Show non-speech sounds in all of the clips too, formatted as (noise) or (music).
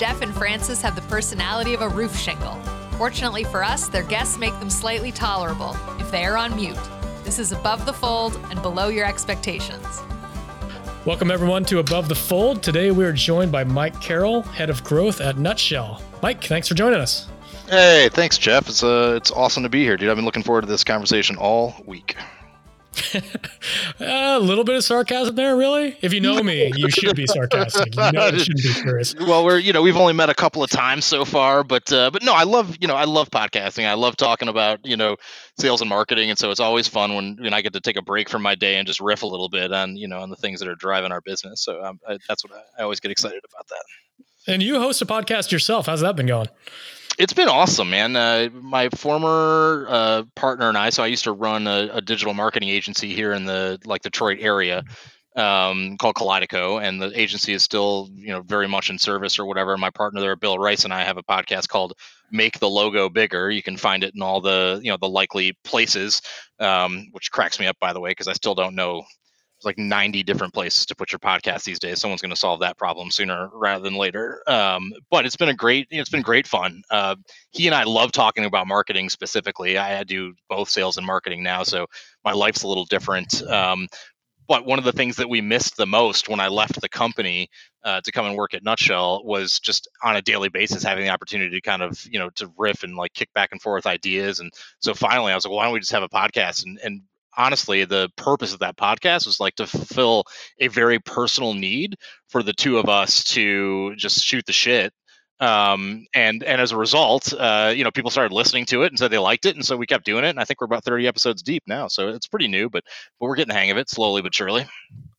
Jeff and Francis have the personality of a roof shingle. Fortunately for us, their guests make them slightly tolerable if they are on mute. This is Above the Fold and Below Your Expectations. Welcome, everyone, to Above the Fold. Today, we are joined by Mike Carroll, Head of Growth at Nutshell. Mike, thanks for joining us. Hey, thanks, Jeff. It's uh, it's awesome to be here, dude. I've been looking forward to this conversation all week. (laughs) a little bit of sarcasm there, really. If you know me, (laughs) you should be sarcastic. You know, it shouldn't be serious. (laughs) Well, we're you know we've only met a couple of times so far, but uh, but no, I love you know I love podcasting. I love talking about you know sales and marketing, and so it's always fun when when I get to take a break from my day and just riff a little bit on you know on the things that are driving our business. So um, I, that's what I, I always get excited about that. And you host a podcast yourself. How's that been going? It's been awesome, man. Uh, my former uh, partner and I, so I used to run a, a, digital marketing agency here in the like Detroit area um, called Kaleidico, and the agency is still, you know, very much in service or whatever. My partner there, Bill Rice, and I have a podcast called "Make the Logo Bigger." You can find it in all the, you know, the likely places, um, which cracks me up, by the way, because I still don't know like 90 different places to put your podcast these days. Someone's going to solve that problem sooner rather than later. Um, but it's been a great, you know, it's been great fun. Uh, he and I love talking about marketing specifically. I do both sales and marketing now, so my life's a little different. Um, but one of the things that we missed the most when I left the company uh, to come and work at Nutshell was just on a daily basis having the opportunity to kind of you know to riff and like kick back and forth ideas. And so finally, I was like, well, why don't we just have a podcast and and honestly the purpose of that podcast was like to fill a very personal need for the two of us to just shoot the shit um, and and as a result uh, you know people started listening to it and said they liked it and so we kept doing it and i think we're about 30 episodes deep now so it's pretty new but but we're getting the hang of it slowly but surely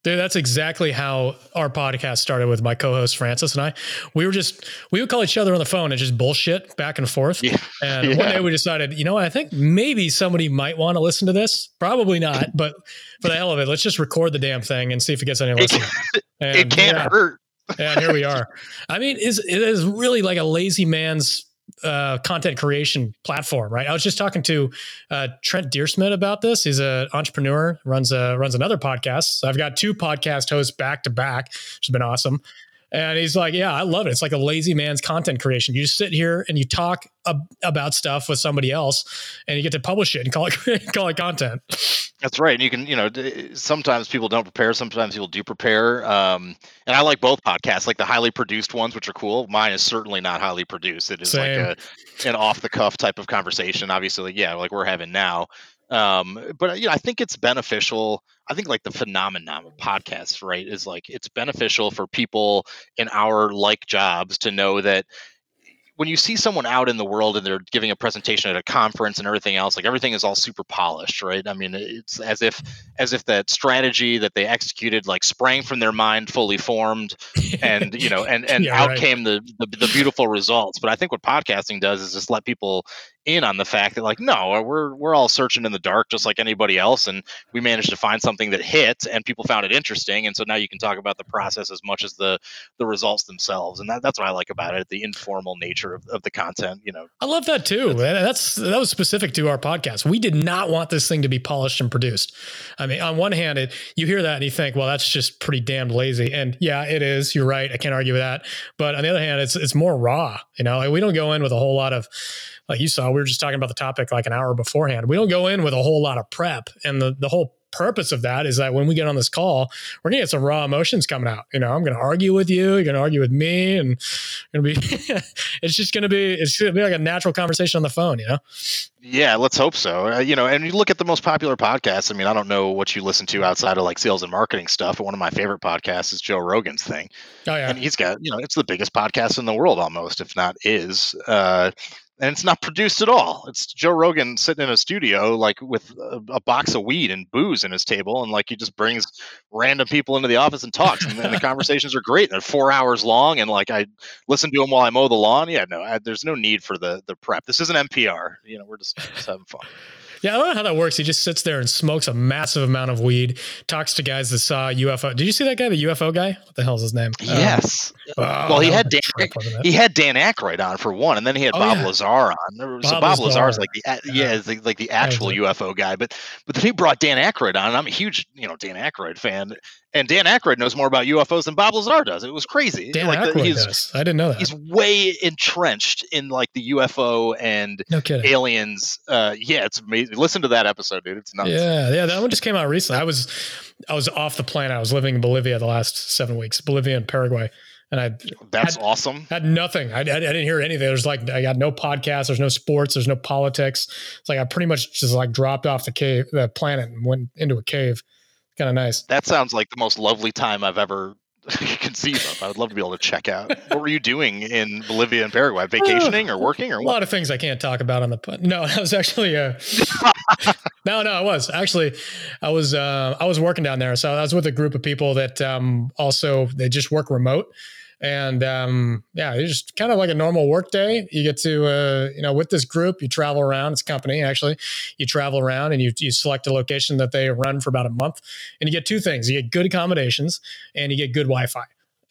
Dude, that's exactly how our podcast started with my co-host Francis and I. We were just we would call each other on the phone and just bullshit back and forth. Yeah. And (laughs) yeah. one day we decided, you know what, I think maybe somebody might want to listen to this. Probably not, but for the hell of it, let's just record the damn thing and see if it gets any listeners. It, it can't yeah, hurt. and here we are. I mean, is it is really like a lazy man's uh, content creation platform, right? I was just talking to uh, Trent Dyrsmid about this. He's an entrepreneur, runs a runs another podcast. So I've got two podcast hosts back to back, which has been awesome. And he's like, "Yeah, I love it. It's like a lazy man's content creation. You just sit here and you talk ab- about stuff with somebody else, and you get to publish it and call it (laughs) call it content." That's right. And you can, you know, sometimes people don't prepare. Sometimes people do prepare. Um, and I like both podcasts, like the highly produced ones, which are cool. Mine is certainly not highly produced. It is Same. like a, an off the cuff type of conversation. Obviously, yeah, like we're having now. Um, but you know, I think it's beneficial. I think like the phenomenon of podcasts, right, is like it's beneficial for people in our like jobs to know that when you see someone out in the world and they're giving a presentation at a conference and everything else like everything is all super polished right i mean it's as if as if that strategy that they executed like sprang from their mind fully formed (laughs) and you know and and yeah, out right. came the, the the beautiful results but i think what podcasting does is just let people in on the fact that like no uh, we're we're all searching in the dark just like anybody else and we managed to find something that hit and people found it interesting and so now you can talk about the process as much as the the results themselves and that, that's what i like about it the informal nature of, of the content you know. I love that too. That's that was specific to our podcast. We did not want this thing to be polished and produced. I mean on one hand it, you hear that and you think well that's just pretty damned lazy. And yeah it is. You're right. I can't argue with that. But on the other hand it's it's more raw you know. Like we don't go in with a whole lot of like you saw, we were just talking about the topic like an hour beforehand. We don't go in with a whole lot of prep, and the the whole purpose of that is that when we get on this call, we're gonna get some raw emotions coming out. You know, I'm gonna argue with you, you're gonna argue with me, and gonna be (laughs) it's just gonna be it's gonna be like a natural conversation on the phone, you know? Yeah, let's hope so. Uh, you know, and you look at the most popular podcasts. I mean, I don't know what you listen to outside of like sales and marketing stuff, but one of my favorite podcasts is Joe Rogan's thing. Oh yeah, and he's got you know it's the biggest podcast in the world almost, if not is. Uh, and it's not produced at all. It's Joe Rogan sitting in a studio like with a, a, box of weed and booze in his table, and like he just brings random people into the office and talks, and, and the (laughs) conversations are great. They're four hours long, and like I listen to him while I mow the lawn. Yeah, no, I, there's no need for the the prep. This isn't NPR. You know, we're just, just having fun. Yeah, I don't know how that works. He just sits there and smokes a massive amount of weed, talks to guys that saw UFO. Did you see that guy, the UFO guy? What the hell's his name? Yes. Um, well, he had Dan. He had Dan Aykroyd on for one, and then he had Oh, Bob yeah. Lazar on. so Bob Bob Lazar is like the Yeah. yeah, is the, like the actual it. UFO guy. But but then he brought Dan Aykroyd on, and I'm a huge you know Dan Aykroyd fan, and Dan Aykroyd knows more about UFOs than Bob Lazar does. It was crazy. Dan like Aykroyd he's does. I didn't know that. he's way entrenched in like the UFO and no aliens. Uh, yeah, it's amazing. Listen to that episode, dude. It's nuts. Yeah, yeah, that one just came out recently. I was, I was off the planet. I was living in Bolivia the last seven weeks, Bolivia and Paraguay, and I That's Had- awesome. had nothing. I, I, I didn't hear anything. There's like I got no podcast. There's no sports. There's no politics. It's like I pretty much just like dropped off the cave, the planet, and went into a cave. Kind of nice. That sounds like the most lovely time I've ever (laughs) conceived of. I would love to be able to check out. What were you doing in Bolivia and Paraguay? (sighs) Vacationing or working or A lot of things I can't talk about on the pod. No, (laughs) I was actually uh, (laughs) no, no, I was actually I was uh, I was working down there. So I was with a group of people that um, also they just work remote. And um, yeah, it's just kind of like a normal work day. You get to, uh, you know, with this group, you travel around. It's a company actually. You travel around and you you select a location that they run for about a month, and you get two things: you get good accommodations and you get good Wi-Fi.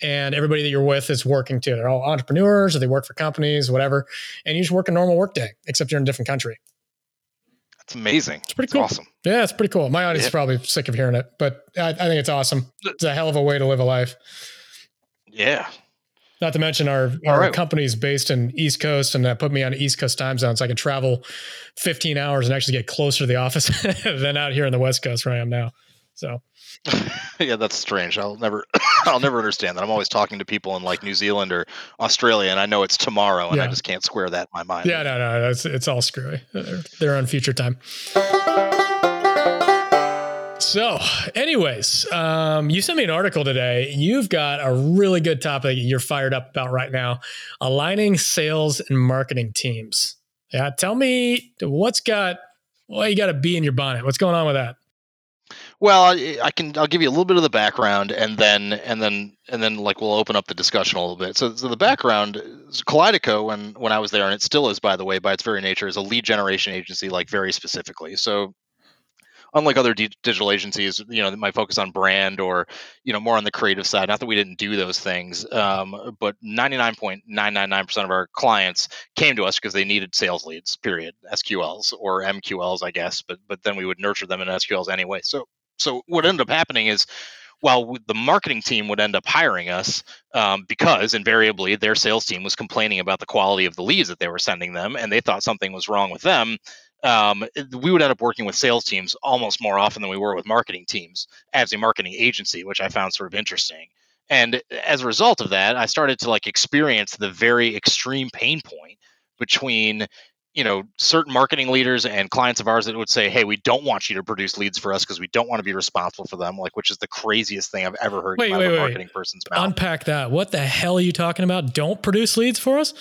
And everybody that you're with is working too. They're all entrepreneurs or they work for companies, whatever. And you just work a normal work day, except you're in a different country. It's amazing. It's pretty It's cool. awesome. Yeah, it's pretty cool. My audience Yeah. is probably sick of hearing it, but I, I think it's awesome. It's a hell of a way to live a life. Yeah. Not to mention our, our right. company's based in East Coast and that put me on East Coast time zone. So I can travel 15 hours and actually get closer to the (laughs) office than out here in the West Coast where I am now. So (laughs) yeah, that's strange. I'll never (coughs) I'll never understand that. I'm always talking to people in like New Zealand or Australia and I know it's tomorrow and I just can't square that in my mind. yeah, no, no, it's, it's all screwy. They're, they're on future time. So, anyways, um, you sent me an article today. You've got a really good topic you're fired up about right now aligning sales and marketing teams. Yeah, tell me what's got, well, you got to be in your bonnet. What's going on with that? Well, I, can. I'll give you a little bit of the background, and then and then and then like we'll open up the discussion a little bit. So, so the background, is Kaleido, when when I was there, and it still is, by the way, by its very nature, is a lead generation agency, like very specifically. So, unlike other di- digital agencies, you know, that might focus on brand or you know more on the creative side. Not that we didn't do those things, um, but ninety nine point nine nine nine percent of our clients came to us because they needed sales leads. Period. SQLs or MQLs, I guess. But but then we would nurture them in SQLs anyway. So so what ended up happening is while the marketing team would end up hiring us um, because invariably their sales team was complaining about the quality of the leads that they were sending them and they thought something was wrong with them um, we would end up working with sales teams almost more often than we were with marketing teams as a marketing agency which i found sort of interesting and as a result of that i started to like experience the very extreme pain point between you know certain marketing leaders and clients of ours that would say hey we don't want you to produce leads for us because we don't want to be responsible for them like which is the craziest thing i've ever heard Wait, come out wait, of a wait. marketing person's mouth Unpack that. What the hell are you talking about? Don't produce leads for us?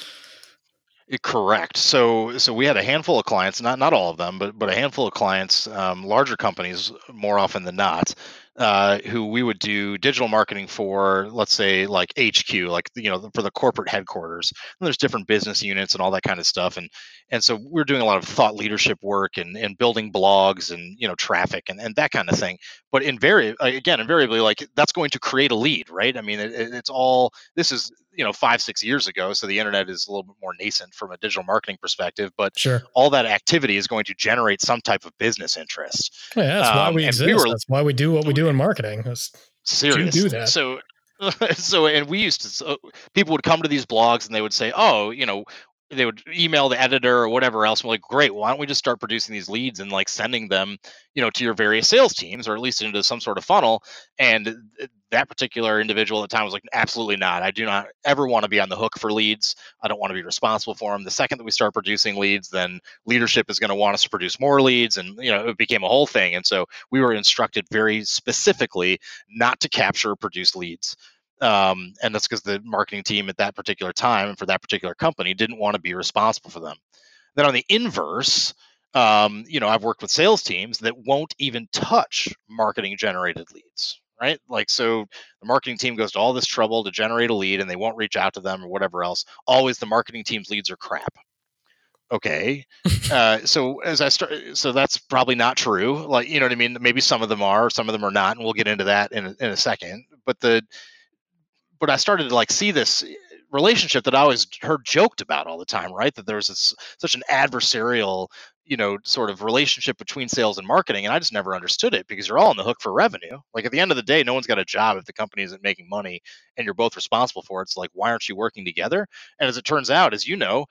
Uh, Correct. So, so we had a handful of clients, not not all of them, but but a handful of clients, um, larger companies more often than not, uh, who we would do digital marketing for. Let's say like HQ, like you know for the corporate headquarters. And there's different business units and all that kind of stuff, and and so we're doing a lot of thought leadership work and and building blogs and you know traffic and and that kind of thing. But invariably, again, invariably, like that's going to create a lead, right? I mean, it- it's all this is you know five six years ago, so the internet is a little bit more nascent from a digital marketing perspective, but Sure. all that activity is going to generate some type of business interest. Yeah, that's why Um, we exist. we were- that's why we do what we do in marketing. That's- Serious. that? So, (laughs) so, and we used to. So people would come to these blogs and they would say, "Oh, you know." They would email the editor or whatever else. Like, great. Why don't we just start producing these leads and like sending them, you know, to your various sales teams or at least into some sort of funnel? And that particular individual at the time was like, absolutely not. I do not ever want to be on the hook for leads. I don't want to be responsible for them. The second that we start producing leads, then leadership is going to want us to produce more leads, and you know, it became a whole thing. And so we were instructed very specifically not to capture or produce leads. Um, and that's because the marketing team at that particular time and for that particular company didn't want to be responsible for them. Then on the inverse, um, you know, I've worked with sales teams that won't even touch marketing generated leads, right? Like, so the marketing team goes to all this trouble to generate a lead and they won't reach out to them or whatever else. Always the marketing team's leads are crap. okay (laughs) uh, so as i start so that's probably not true like you know what i mean maybe some of them are some of them are not and we'll get into that in a, in a second but the but i started to like see this eh, relationship that i always heard joked about all the time right that there's this, such an adversarial you know sort of relationship between sales and marketing and i just never understood it because you're all on the hook for revenue like at the end of the day no one's got a job if the company isn't making money and you're both responsible for it it's like why aren't you working together and as it turns out as you know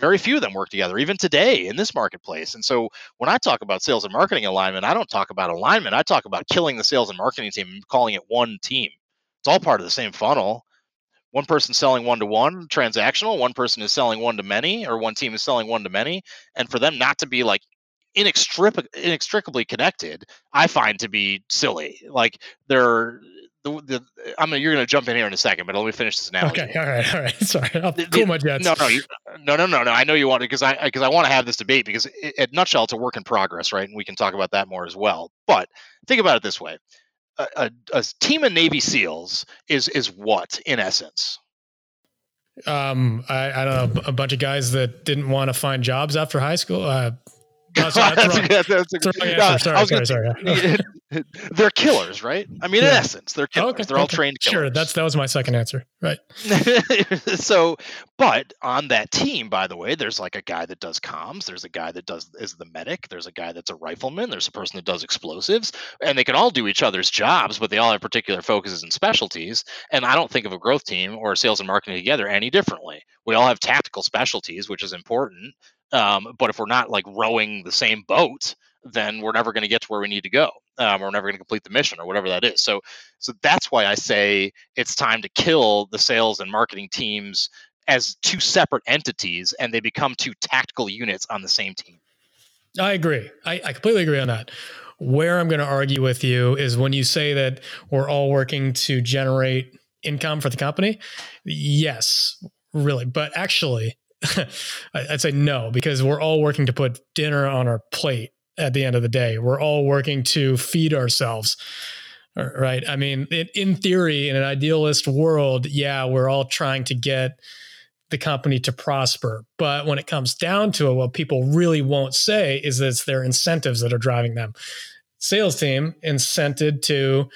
very few of them work together, even today in this marketplace. And so when I talk about sales and marketing alignment, I don't talk about alignment. I talk about killing the sales and marketing team and calling it one team. It's all part of the same funnel. One person selling one to one transactional, one person is selling one to many, or one team is selling one to many. And for them not to be like inextric- inextricably connected, I find to be silly. Like they're the, the I'm you're going to jump in here in a second, but let me finish this analogy. Okay, all right, all right. (laughs) Sorry, I'll the, cool my jets. No, no, no, no, no, no. I know you want to because I because I want to have this debate because at nutshell, it's a work in progress, right? And we can talk about that more as well. But think about it this way: a, a, team of Navy SEALs is is what in essence? Um, I, I don't know, a bunch of guys that didn't want to find jobs after high school. Uh, (laughs) no, sorry, that's, wrong. that's, that's, that's wrong answer. Sorry, sorry, sorry. (laughs) (laughs) they're killers, right? I mean, yeah. in essence, they're killers. Okay, they're all trained killers. Sure, that's that was my second answer, right? (laughs) so, but on that team, by the way, there's like a guy that does comms. There's a guy that does is the medic. There's a guy that's a rifleman. There's a person that does explosives, and they can all do each other's jobs, but they all have particular focuses and specialties. And I don't think of a growth team or sales and marketing together any differently. We all have tactical specialties, which is important. Um, but if we're not like rowing the same boat, then we're never going to get to where we need to go. Um, or we're never going to complete the mission or whatever that is. So, so that's why I say it's time to kill the sales and marketing teams as two separate entities, and they become two tactical units on the same team. I agree. I, I completely agree on that. Where I'm going to argue with you is when you say that we're all working to generate income for the company. Yes, really. But actually, (laughs) I'd say no, because we're all working to put dinner on our plate at the end of the day. We're all working to feed ourselves. Right. I mean, in, theory, in an idealist world, yeah, we're all trying to get the company to prosper. But when it comes down to it, what people really won't say is that it's their incentives that are driving them. Sales team incented to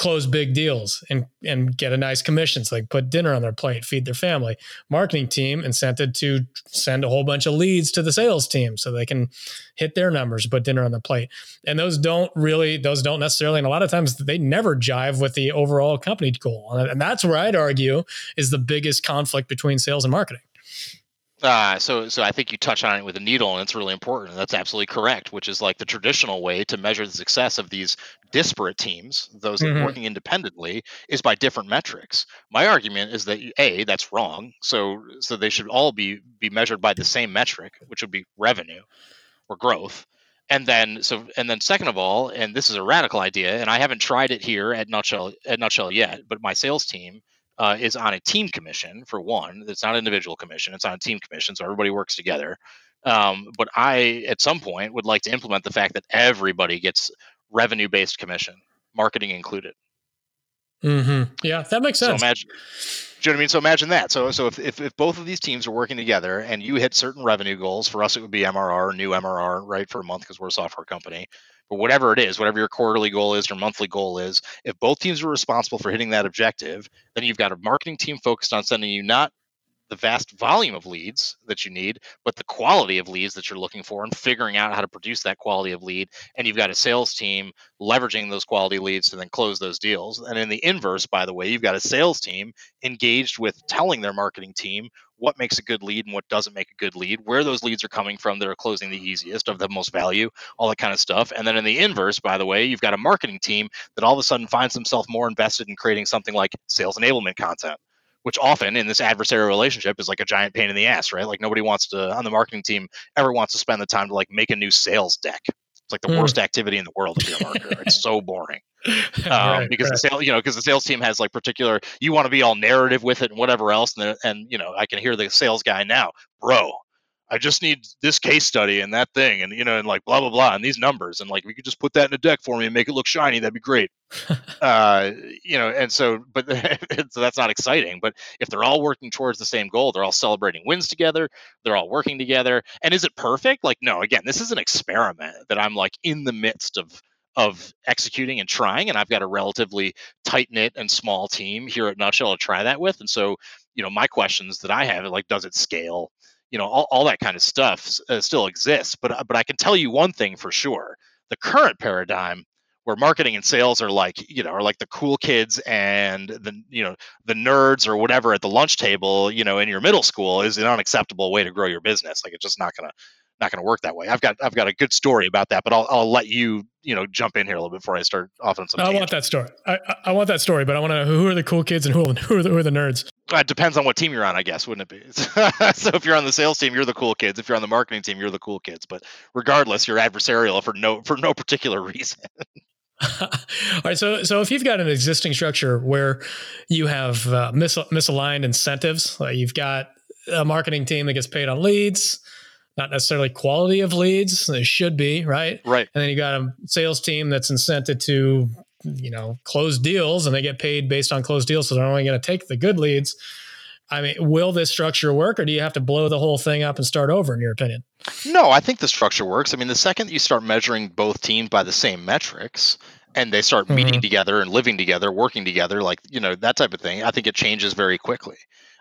close big deals and and get a nice commission so they put dinner on their plate, feed their family. Marketing team incented to send a whole bunch of leads to the sales team so they can hit their numbers, put dinner on the plate. And those don't really, those don't necessarily, and a lot of times they never jive with the overall company goal. And that's where I'd argue is the biggest conflict between sales and marketing. Uh, so, so I think you touch on it with a needle, and it's really important. That's absolutely correct. Which is like the traditional way to measure the success of these disparate teams, those mm-hmm. working independently, is by different metrics. My argument is that a that's wrong. So, so they should all be be measured by the same metric, which would be revenue or growth. And then, so, and then, second of all, and this is a radical idea, and I haven't tried it here at Nutshell at Nutshell yet, but my sales team uh, is on a team commission for one. It's not an individual commission; it's on a team commission, so everybody works together. Um, but I, at some point, would like to implement the fact that everybody gets revenue-based commission, marketing included. Mm-hmm. Yeah, that makes sense. So imagine, do you know what I mean? So imagine that. So, so if, if, if both of these teams are working together and you hit certain revenue goals, for us it would be MRR, new MRR, right, for a month because we're a software company But whatever it is, whatever your quarterly goal is or monthly goal is, if both teams are responsible for hitting that objective, then you've got a marketing team focused on sending you not the vast volume of leads that you need, but the quality of leads that you're looking for and figuring out how to produce that quality of lead. And you've got a sales team leveraging those quality leads to then close those deals. And in the inverse, by the way, you've got a sales team engaged with telling their marketing team what makes a good lead and what doesn't make a good lead, where those leads are coming from that are closing the easiest, of the most value, all that kind of stuff. And then in the inverse, by the way, you've got a marketing team that all of a sudden finds themselves more invested in creating something like sales enablement content. Which often in this adversarial relationship is like a giant pain in the ass, right? Like nobody wants to on the marketing team ever wants to spend the time to like make a new sales deck. It's like the mm. worst activity in the world if you're a marketer. it's (laughs) so boring. Um, right, because right. the sales, you know, because the sales team has like particular, you want to be all narrative with it and whatever else, and and you know, I can hear the sales guy now, bro. I just need this case study and that thing, and you know, and like blah blah blah, and these numbers, and like we could just put that in a deck for me and make it look shiny. That'd be great. (laughs) uh, you know, and so, but (laughs) so that's not exciting. But if they're all working towards the same goal, they're all celebrating wins together, they're all working together, and is it perfect? Like, no. Again, this is an experiment that I'm like in the midst of of executing and trying and i've got a relatively tight knit and small team here at nutshell to try that with and so you know my questions that i have like does it scale you know all, all that kind of stuff uh, still exists but uh, but i can tell you one thing for sure. The current paradigm where marketing and sales are like you know are like the cool kids and the you know the nerds or whatever at the lunch table you know in your middle school is an unacceptable way to grow your business. Like it's just not gonna not going to work that way. I've got I've got a good story about that, but I'll I'll let you you know jump in here a little bit before I start off on some. I want that story. I, I want that story, but I want to know who are the cool kids and who are the, who are the, who are the nerds. It depends on what team you're on, I guess, wouldn't it be? (laughs) so if you're on the sales team, you're the cool kids. If you're on the marketing team, you're the cool kids. But regardless, you're adversarial for no for no particular (laughs) reason. All right, so so if you've got an existing structure where you have uh, mis- misaligned incentives, like you've got a marketing team that gets paid on leads, not necessarily quality of leads. They should be, right? Right. And then you got a sales team that's incented to, you know, close deals and they get paid based on closed deals. So they're only going to take the good leads. I mean, will this structure work or do you have to blow the whole thing up and start over, in your opinion? No, I think the structure works. I mean, the second that you start measuring both teams by the same metrics, and they start meeting mm-hmm. together and living together, working together, like you know that type of thing. I think it changes very quickly.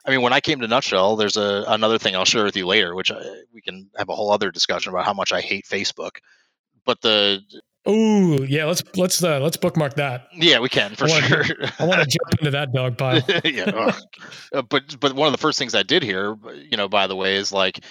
I mean, when I came to Nutshell, there's a another thing I'll share with you later, which I, we can have a whole other discussion about how much I hate Facebook. But the oh yeah, let's let's uh, let's bookmark that. Yeah, we can for I wanna, sure. I want to jump into that dog (laughs) pile. yeah, uh, but but one of the first things I did here, you know, by the way, is like,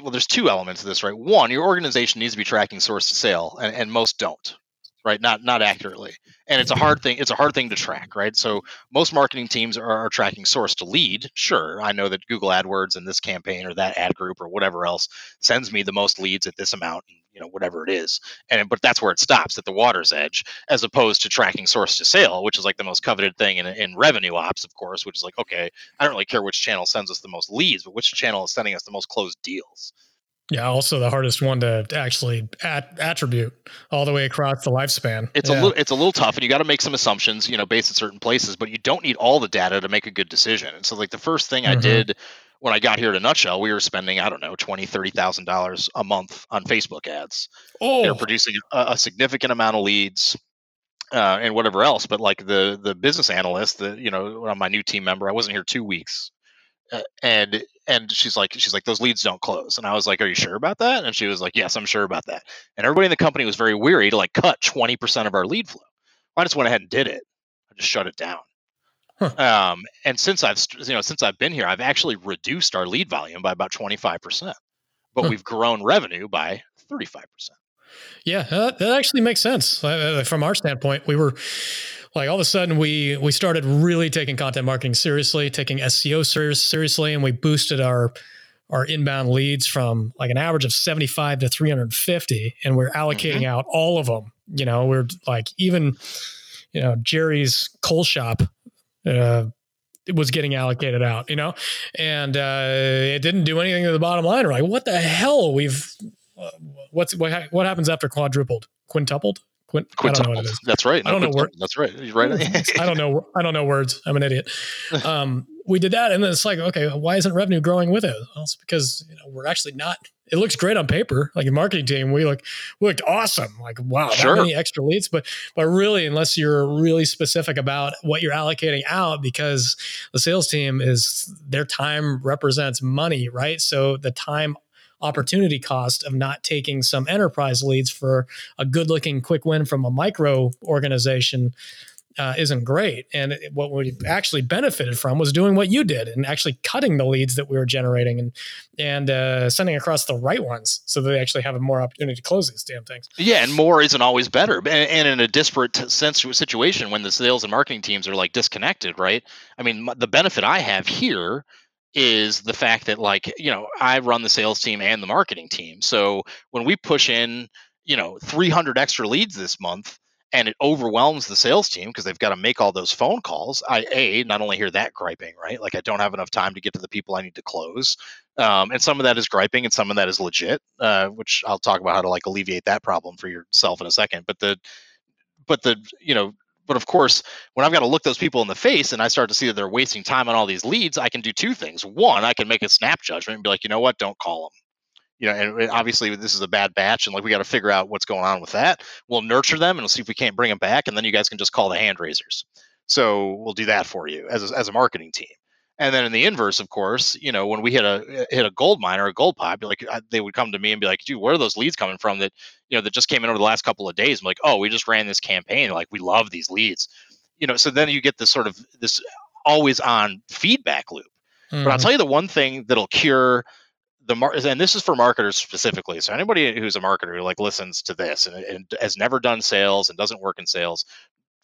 well, there's two elements to this, right? One, your organization needs to be tracking source to sale, and, and most don't right? Not not accurately. And it's a mm-hmm. hard thing it's a hard thing to track right? So most marketing teams are, are, tracking source to lead. Sure i know that google adwords and this campaign or that ad group or whatever else sends me the most leads at this amount you know whatever it is. And but that's where it stops at the water's edge as opposed to tracking source to sale which is like the most coveted thing in, in revenue ops of course which is like okay i don't really care which channel sends us the most leads but which channel is sending us the most closed deals yeah, also the hardest one to actually at, attribute all the way across the lifespan. It's yeah. a little it's a little tough, and you got to make some assumptions, you know, based in certain places. But you don't need all the data to make a good decision. And so, like the first thing mm-hmm. I did when I got here to Nutshell, we were spending I don't know twenty thirty thousand dollars a month on Facebook ads. Oh, they're producing a, a significant amount of leads. Uh, and whatever else, but like the the business analyst, the you know, my new team member, I wasn't here two weeks, and and she's like she's like those leads don't close. And i was like are you sure about that? And she was like yes i'm sure about that. And everybody in the company was very weary to like cut 20% of our lead flow. I just went ahead and did it. I just shut it down. Huh. um, and since i've you know since i've been here i've actually reduced our lead volume by about 25% but huh. we've grown revenue by 35% yeah that, that actually makes sense. Uh, from our standpoint we were like all of a sudden we we started really taking content marketing seriously, taking SEO serious, seriously, and we boosted our our inbound leads from like an average of 75 to 350 and we're allocating mm-hmm. out all of them you know we're like even you know jerry's coal shop uh, was getting allocated out you know? And uh, it didn't do anything to the bottom line. We're like what the hell? We've uh, what's what, what happens after quadrupled? Quintupled Quint, I don't know what it is. That's right. No, I don't know words. That's right. You're right. (laughs) I don't know. I don't know words. I'm an idiot. (laughs) Um, we did that, and then it's like, okay, why isn't revenue growing with it? Well, it's because you know we're actually not. It looks great on paper, like a marketing team. We look we looked awesome. Like wow, sure. that many extra leads, but but really, unless you're really specific about what you're allocating out, because the sales team is their time represents money, right? So the time opportunity cost of not taking some enterprise leads for a good looking quick win from a micro organization uh, isn't great. And it, what we actually benefited from was doing what you did and actually cutting the leads that we were generating and and uh, sending across the right ones so they actually have a more opportunity to close these damn things. Yeah, and more isn't always better. And in a disparate sense situation when the sales and marketing teams are like disconnected, right? I mean, the benefit I have here is the fact that like you know i run the sales team and the marketing team so when we push in you know 300 extra leads this month and it overwhelms the sales team because they've got to make all those phone calls. I a not only hear that griping, right? Like I don't have enough time to get to the people I need to close, um, and some of that is griping, and some of that is legit, uh, which I'll talk about how to like alleviate that problem for yourself in a second. But the but the you know but of course, when I've got to look those people in the face and I start to see that they're wasting time on all these leads, I can do two things. One, I can make a snap judgment and be like, you know what, don't call them you know, and obviously this is a bad batch, and like we got to figure out what's going on with that. We'll nurture them and we'll see if we can't bring them back, and then you guys can just call the hand raisers. So we'll do that for you as a, as a marketing team. And then in the inverse, of course, you know, when we hit a hit a gold mine or a gold pipe, like they would come to me and be like, "Dude, where are those leads coming from? That you know that just came in over the last couple of days." I'm like, "Oh, we just ran this campaign. Like we love these leads." You know, so then you get this sort of this always on feedback loop. Mm-hmm. But I'll mm-hmm. tell you the one thing that'll cure the mar- and this is for marketers specifically. So anybody who's a marketer who like listens to this and, and has never done sales and doesn't work in sales,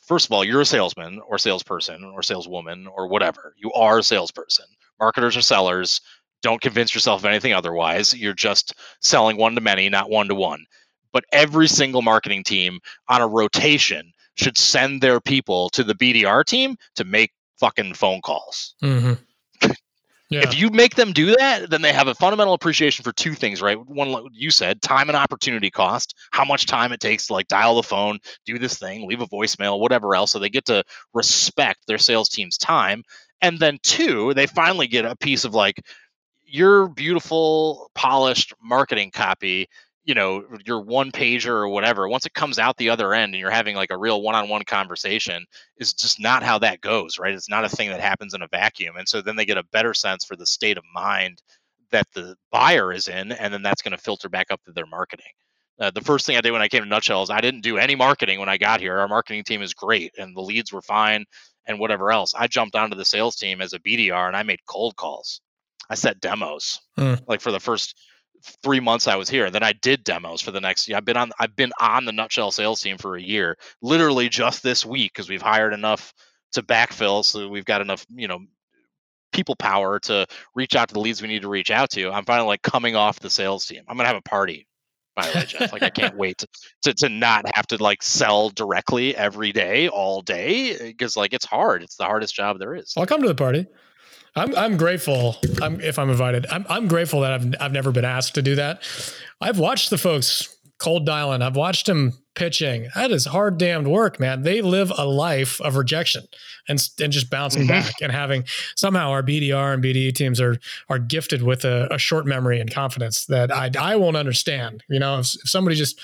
first of all, you're a salesman or salesperson or saleswoman or whatever. You are a salesperson. Marketers are sellers. Don't convince yourself of anything otherwise. You're just selling one to many, not one to one. But every single marketing team on a rotation should send their people to the BDR team to make fucking phone calls. Mm-hmm. Yeah. If you make them do that, then they have a fundamental appreciation for two things, right? One, you said time and opportunity cost, how much time it takes to like dial the phone, do this thing, leave a voicemail, whatever else. So they get to respect their sales team's time. And then two, they finally get a piece of like your beautiful, polished marketing copy you know your one pager or whatever once it comes out the other end and you're having like a real one-on-one conversation is just not how that goes right? It's not a thing that happens in a vacuum and so then they get a better sense for the state of mind that the buyer is in and then that's going to filter back up to their marketing. Uh, the first thing i did when i came to nutshell is i didn't do any marketing when i got here. Our marketing team is great and the leads were fine and whatever else. I jumped onto the sales team as a bdr and i made cold calls. I set demos mm. like for the first three months I was here. Then I did demos for the next. I've been on I've been on the Nutshell sales team for a year, literally just this week because we've hired enough to backfill, so we've got enough, you know, people power to reach out to the leads we need to reach out to. I'm finally like coming off the sales team. I'm gonna have a party. By the way, Jeff, like I can't wait to, to to not have to like sell directly every day, all day, because like it's hard. It's the hardest job there is. I'll come to the party. I'm I'm grateful. I'm if I'm invited. I'm I'm grateful that I've I've never been asked to do that. I've watched the folks cold dialing. I've watched them pitching. That is hard damned work, man. They live a life of rejection and and just bouncing mm-hmm. back and having somehow our BDR and BDE teams are are gifted with a, a short memory and confidence that I I won't understand. You know, if, if somebody just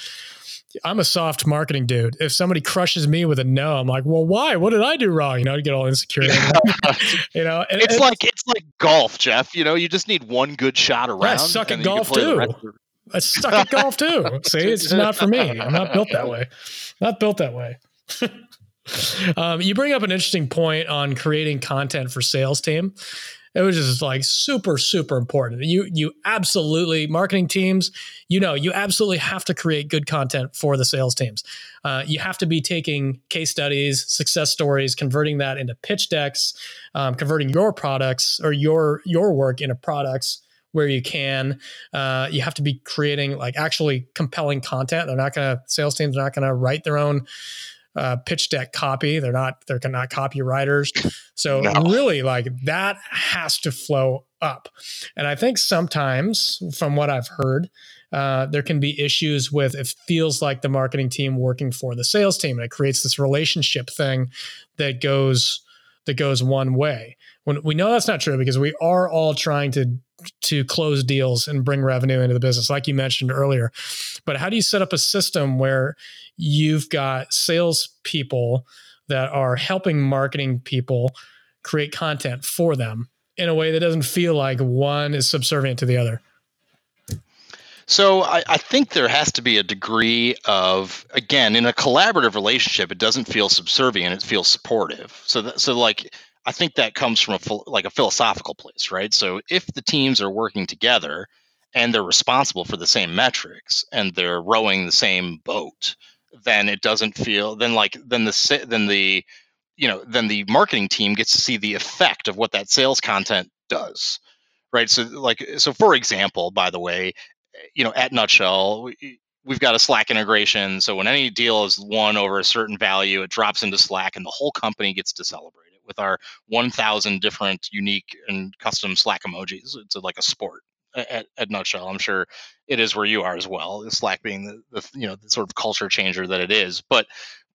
I'm a soft marketing dude. If somebody crushes me with a no, I'm like, well, why? What did I do wrong? You know, you get all insecure. (laughs) you know, and, it's and, like it's like golf, Jeff. You know, you just need one good shot around. I suck at golf too. I suck at golf too. See, it's not for me. I'm not built that way. Not built that way. (laughs) um, you bring up an interesting point on creating content for sales team it was just like super super important. You you absolutely marketing teams you know you absolutely have to create good content for the sales teams. Uh, you have to be taking case studies success stories converting that into pitch decks um, converting your products or your your work into products where you can. Uh, you have to be creating like actually compelling content. They're not going to sales teams are not going to write their own uh, pitch deck copy. They're not they're not copywriters. So (laughs) no. really, like that has to flow up. And I think sometimes, from what I've heard, uh, there can be issues with it feels like the marketing team working for the sales team, and it creates this relationship thing that goes that goes one way. When we know that's not true because we are all trying to to close deals and bring revenue into the business, like you mentioned earlier. But how do you set up a system where you've got sales people that are helping marketing people create content for them in a way that doesn't feel like one is subservient to the other? So I, I, think there has to be a degree of again in a collaborative relationship. It doesn't feel subservient; it feels supportive. So that, so like I think that comes from a like a philosophical place, right? So if the teams are working together and they're responsible for the same metrics and they're rowing the same boat, then it doesn't feel then like then the then the you know then the marketing team gets to see the effect of what that sales content does, right? So like so for example, by the way, you know at Nutshell we've got a Slack integration. So when any deal is won over a certain value, it drops into Slack, and the whole company gets to celebrate with our 1,000 different unique and custom Slack emojis. It's like a sport at, at nutshell. I'm sure it is where you are as well. Slack being the, the you know the sort of culture changer that it is, but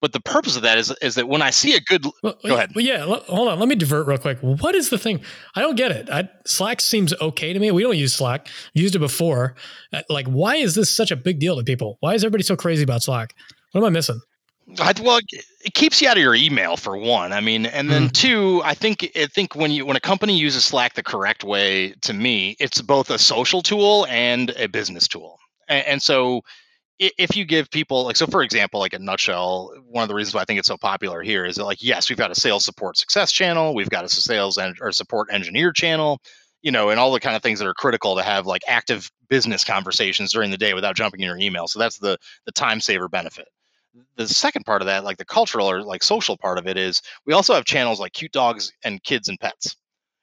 but the purpose of that is is that when I see a good well, go ahead. Well, yeah, hold on. Let me divert real quick. What is the thing? I don't get it. I, Slack seems okay to me. We don't use Slack. Used it before. Uh, like, why is this such a big deal to people? Why is everybody so crazy about Slack? What am I missing? I, well, it keeps you out of your email for one. I mean, and then mm. two, I think I think when you when a company uses Slack the correct way, to me, it's both a social tool and a business tool. And, and so, if you give people like so, for example, like a nutshell, one of the reasons why I think it's so popular here is that like yes, we've got a sales support success channel, we've got a sales and or support engineer channel, you know, and all the kind of things that are critical to have like active business conversations during the day without jumping in your email. So that's the the time saver benefit the second part of that, like the cultural or like social part of it, is we also have channels like cute dogs and kids and pets,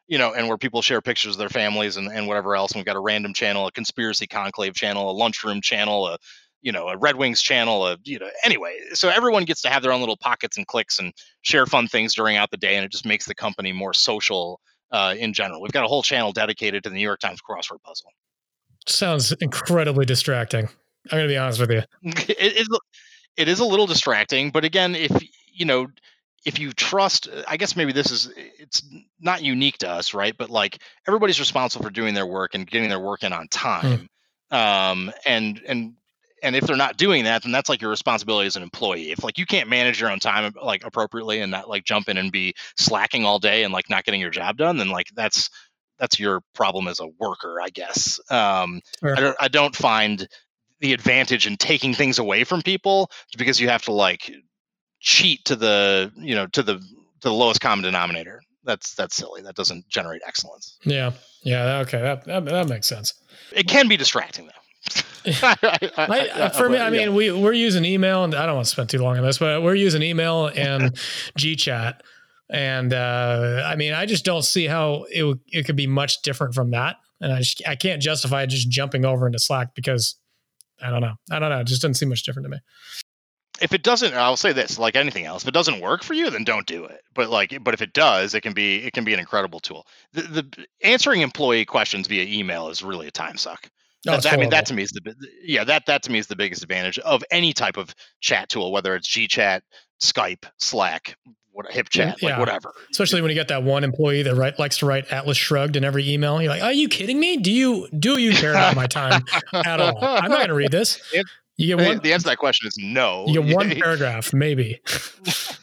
you know, and where people share pictures of their families and, and whatever else. And we've got a random channel, a conspiracy conclave channel, a lunchroom channel, a you know, a Red Wings channel, a you know, anyway. So everyone gets to have their own little pockets and clicks and share fun things during out the day, and it just makes the company more social uh, in general. We've got a whole channel dedicated to the New York Times crossword puzzle. Sounds incredibly distracting. I'm going to be honest with you. (laughs) it, it, it is a little distracting but again if you know if you trust i guess maybe this is it's not unique to us right but like everybody's responsible for doing their work and getting their work in on hmm. time um and and and if they're not doing that then that's like your responsibility as an employee if like you can't manage your own time like appropriately and not like jump in and be slacking all day and like not getting your job done then like that's that's your problem as a worker i guess um sure. I, don't, I don't find the advantage in taking things away from people because you have to like cheat to the you know to the to the lowest common denominator. That's that's silly. That doesn't generate excellence. Yeah. Yeah okay that that, that makes sense. It can be distracting though. (laughs) I, I, for me, I mean, yeah. we we're using email, and I don't want to spend too long on this, but we're using email and (laughs) GChat, and uh, I mean, I just don't see how it it could be much different from that, and I just I can't justify just jumping over into Slack because I don't know. I don't know. It just doesn't seem much different to me. If it doesn't, I'll say this: like anything else, if it doesn't work for you, then don't do it. But like, but if it does, it can be it can be an incredible tool. The, the answering employee questions via email is really a time suck. Oh, that, I mean, that to me is the yeah that that to me is the biggest advantage of any type of chat tool, whether it's GChat, Skype, Slack, what HipChat, yeah. like whatever. Especially when you get that one employee that write, likes to write Atlas shrugged in every email. You're like, are you kidding me? Do you do you care about my time at all? I'm not going to read this. (laughs) You get one. The answer to that question is no. You get one (laughs) paragraph, maybe. (laughs)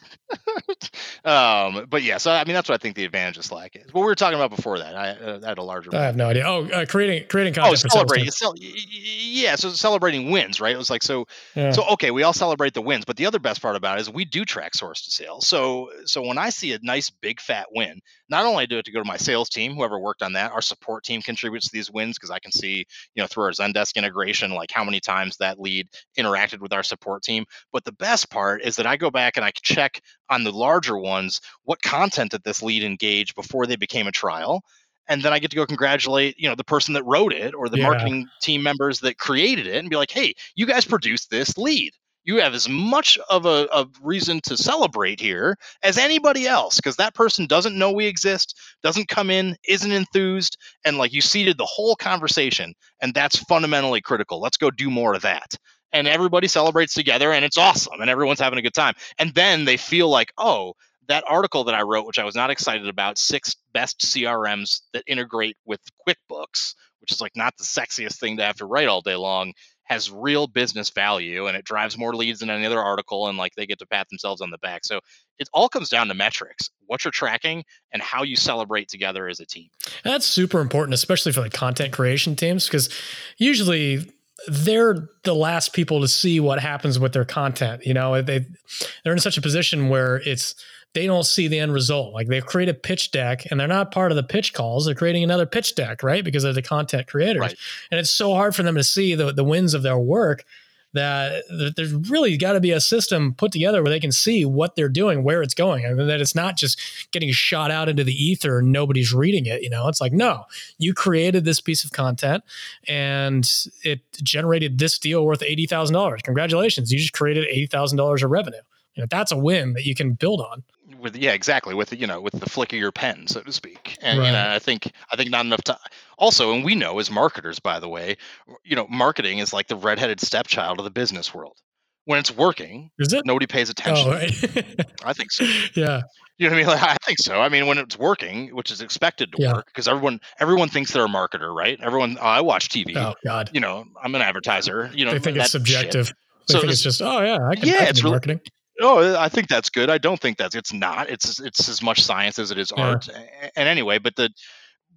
um, but yeah, so I mean, that's what I think the advantage of Slack is. What we were talking about before that, I, uh, I had a larger. I have no idea. Oh, uh, creating creating content. Oh, celebrating. yeah, so celebrating wins, right? It was like so. Yeah. So okay, we all celebrate the wins, but the other best part about it is we do track source to sales. So so when I see a nice big fat win, not only do it to go to my sales team, whoever worked on that, our support team contributes to these wins because I can see, you know, through our Zendesk integration, like how many times that lead interacted with our support team. But the best part is that I go back and I check on the larger ones what content did this lead engage before they became a trial and then I get to go congratulate, you know, the person that wrote it or the yeah. marketing team members that created it and be like, "Hey, you guys produced this lead you have as much of a, a reason to celebrate here as anybody else because that person doesn't know we exist, doesn't come in, isn't enthused, and like you seeded the whole conversation, and that's fundamentally critical. Let's go do more of that. And everybody celebrates together, and it's awesome, and everyone's having a good time. And then they feel like, oh, that article that I wrote, which I was not excited about, six best CRMs that integrate with QuickBooks, which is like not the sexiest thing to have to write all day long has real business value and it drives more leads than any other article and like they get to pat themselves on the back. So it all comes down to metrics what you're tracking and how you celebrate together as a team. That's super important especially for the content creation teams because usually they're the last people to see what happens with their content you know? They they're in such a position where it's they don't see the end result. Like they create a pitch deck and they're not part of the pitch calls. They're creating another pitch deck, right? Because they're the content creators. Right. And it's so hard for them to see the, the wins of their work that, there's really got to be a system put together where they can see what they're doing, where it's going, and that it's not just getting shot out into the ether and nobody's reading it. You know, it's like, no, you created this piece of content and it generated this deal worth $80,000. Congratulations. You just created $80,000 of revenue. You know, that's a win that you can build on with yeah exactly with you know with the flick of your pen so to speak. And right. you know i think i think not enough time also and we know as marketers by the way you know marketing is like the redheaded stepchild of the business world. When it's working is it? nobody pays oh, attention. oh, right. (laughs) i think so. Yeah. You know what i mean? Like, i think so. I mean when it's working which is expected to yeah. work because everyone everyone thinks they're a marketer right? Everyone oh, i watch tv oh god. You know i'm an advertiser. You know they think it's subjective shit. they so think it's just oh yeah i can, yeah I can it's really, marketing Oh, I think that's good. I don't think that's it's not. It's it's as much science as it is yeah. art. And anyway, but the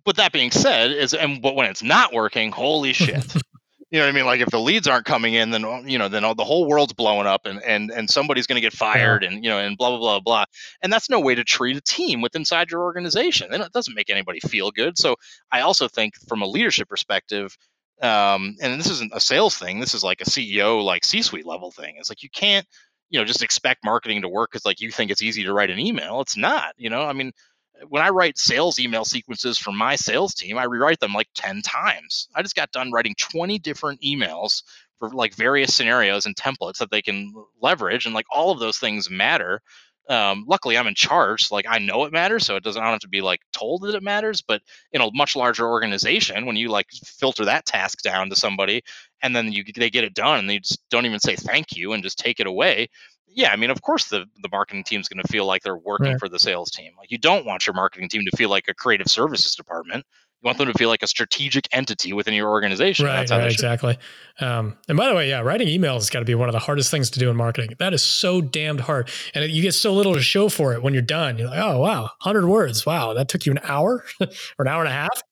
but that being said, is and but when it's not working, holy shit. (laughs) you know what I mean? Like if the leads aren't coming in, then you know, then all, the whole world's blowing up, and and and somebody's going to get fired, and you know, and blah blah blah blah. And that's no way to treat a team with inside your organization, and it doesn't make anybody feel good. So I also think, from a leadership perspective, um, and this isn't a sales thing. This is like a CEO, like C-suite level thing. It's like you can't you know just expect marketing to work because like you think it's easy to write an email it's not you know? I mean when i write sales email sequences for my sales team i rewrite them like 10 times. I just got done writing 20 different emails for like various scenarios and templates that they can leverage and like all of those things matter um, luckily i'm in charge so like i know it matters so it doesn't I don't have to be like told that it matters but in a much larger organization when you like filter that task down to somebody and then you they get it done and they just don't even say thank you and just take it away yeah i mean of course the the marketing team's going to feel like they're working right. for the sales team like you don't want your marketing team to feel like a creative services department you want them to feel like a strategic entity within your organization. Right, right exactly. Um, and by the way, yeah, writing emails has got to be one of the hardest things to do in marketing. That is so damned hard, and you get so little to show for it when you're done. You're like, oh wow, hundred words. Wow, that took you an hour (laughs) or an hour and a half.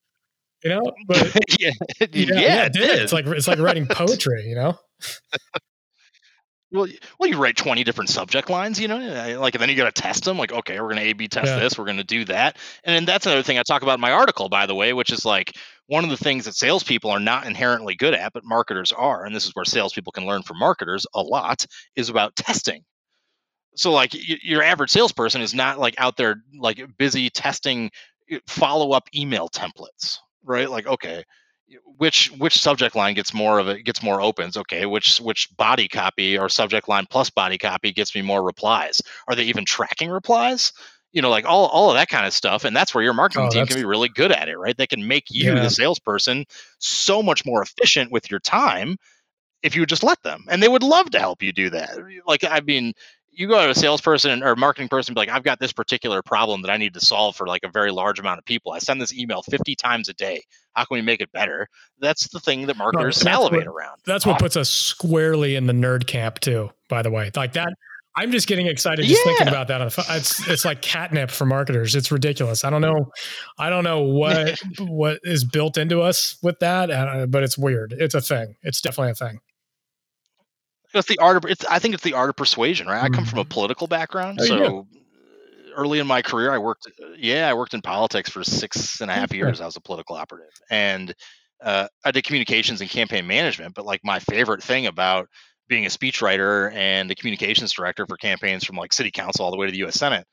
You know, but (laughs) yeah, yeah, yeah, it did. It's like it's like writing (laughs) poetry. You know. Well, well, you write twenty different subject lines, you know, like, and then you got to test them. Like, okay, we're going to A/B test yeah. this, we're going to do that, and then that's another thing I talk about in my article, by the way, which is like one of the things that salespeople are not inherently good at, but marketers are, and this is where salespeople can learn from marketers a lot, is about testing. So, like, your average salesperson is not like out there like busy testing eh, follow-up email templates, right? Like, okay, which which subject line gets more of it gets more opens okay which which body copy or subject line plus body copy gets me more replies? Are they even tracking replies? You know like all, all of that kind of stuff and that's where your marketing oh, team can be really good at it right? They can make you yeah. the salesperson so much more efficient with your time if you would just let them and they would love to help you do that. Like i mean you go to a salesperson or marketing person be like i've got this particular problem that i need to solve for like a very large amount of people. I send this email 50 times a day. How can we make it better? That's the thing that marketers no, salivate what, around. that's what puts us squarely in the nerd camp too by the way. Like that i'm just getting excited just yeah. thinking about that it's it's like catnip for marketers. It's ridiculous. I don't know i don't know what (laughs) what is built into us with that uh, but it's weird. It's a thing. It's definitely a thing it's the art of it's i think it's the art of persuasion right? I come from a mm-hmm. political background oh, so early in my career i worked yeah i worked in politics for six and a half years i was a political operative and uh, i did communications and campaign management but like my favorite thing about being a speechwriter and a communications director for campaigns from like city council all the way to the us senate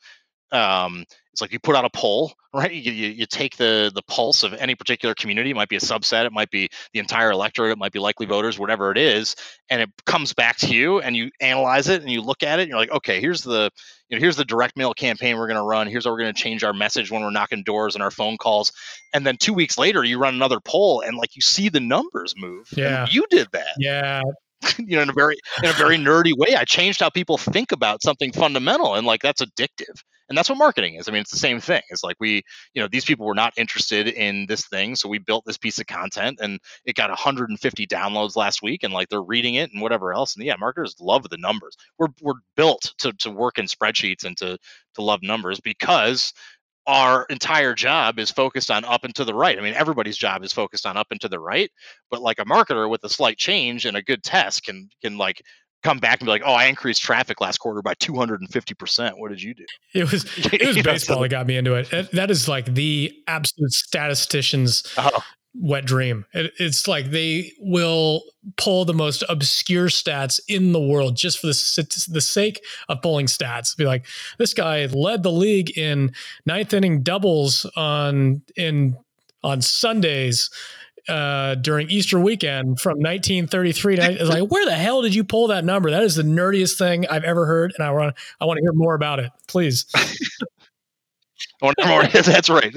um, it's like you put out a poll, (laughs) right? You, you, you, take the the pulse of any particular community. It might be a subset, it might be the entire electorate, it might be likely voters, whatever it is, and it comes back to you, and you analyze it, and you look at it, and you're like, okay, here's the you know here's the direct mail campaign we're going to run. Here's how we're going to change our message when we're knocking doors and our phone calls. And then two weeks later, you run another poll, and like you see the numbers move. Yeah, you did that. Yeah, (laughs) you know in a very in a very nerdy way i changed how people think about something fundamental and like that's addictive and that's what marketing is i mean it's the same thing it's like we you know these people were not interested in this thing so we built this piece of content and it got 150 downloads last week and like they're reading it and whatever else and yeah marketers love the numbers. We're, we're built to, to work in spreadsheets and to to love numbers because our entire job is focused on up and to the right. I mean, everybody's job is focused on up and to the right, but like a marketer with a slight change and a good test can can like come back and be like, "Oh, I increased traffic last quarter by 250%. What did you do?" It was (laughs) it was baseball that got me into it. That is like the absolute statisticians oh. Wet dream. It, it's like they will pull the most obscure stats in the world just for the, the sake of pulling stats. Be like, this guy led the league in ninth inning doubles on in on Sundays uh, during Easter weekend from 1933. To, it's like, where the hell did you pull that number? That is the nerdiest thing I've ever heard, and I want I want to hear more about it, please. (laughs) (laughs) (laughs) That's right.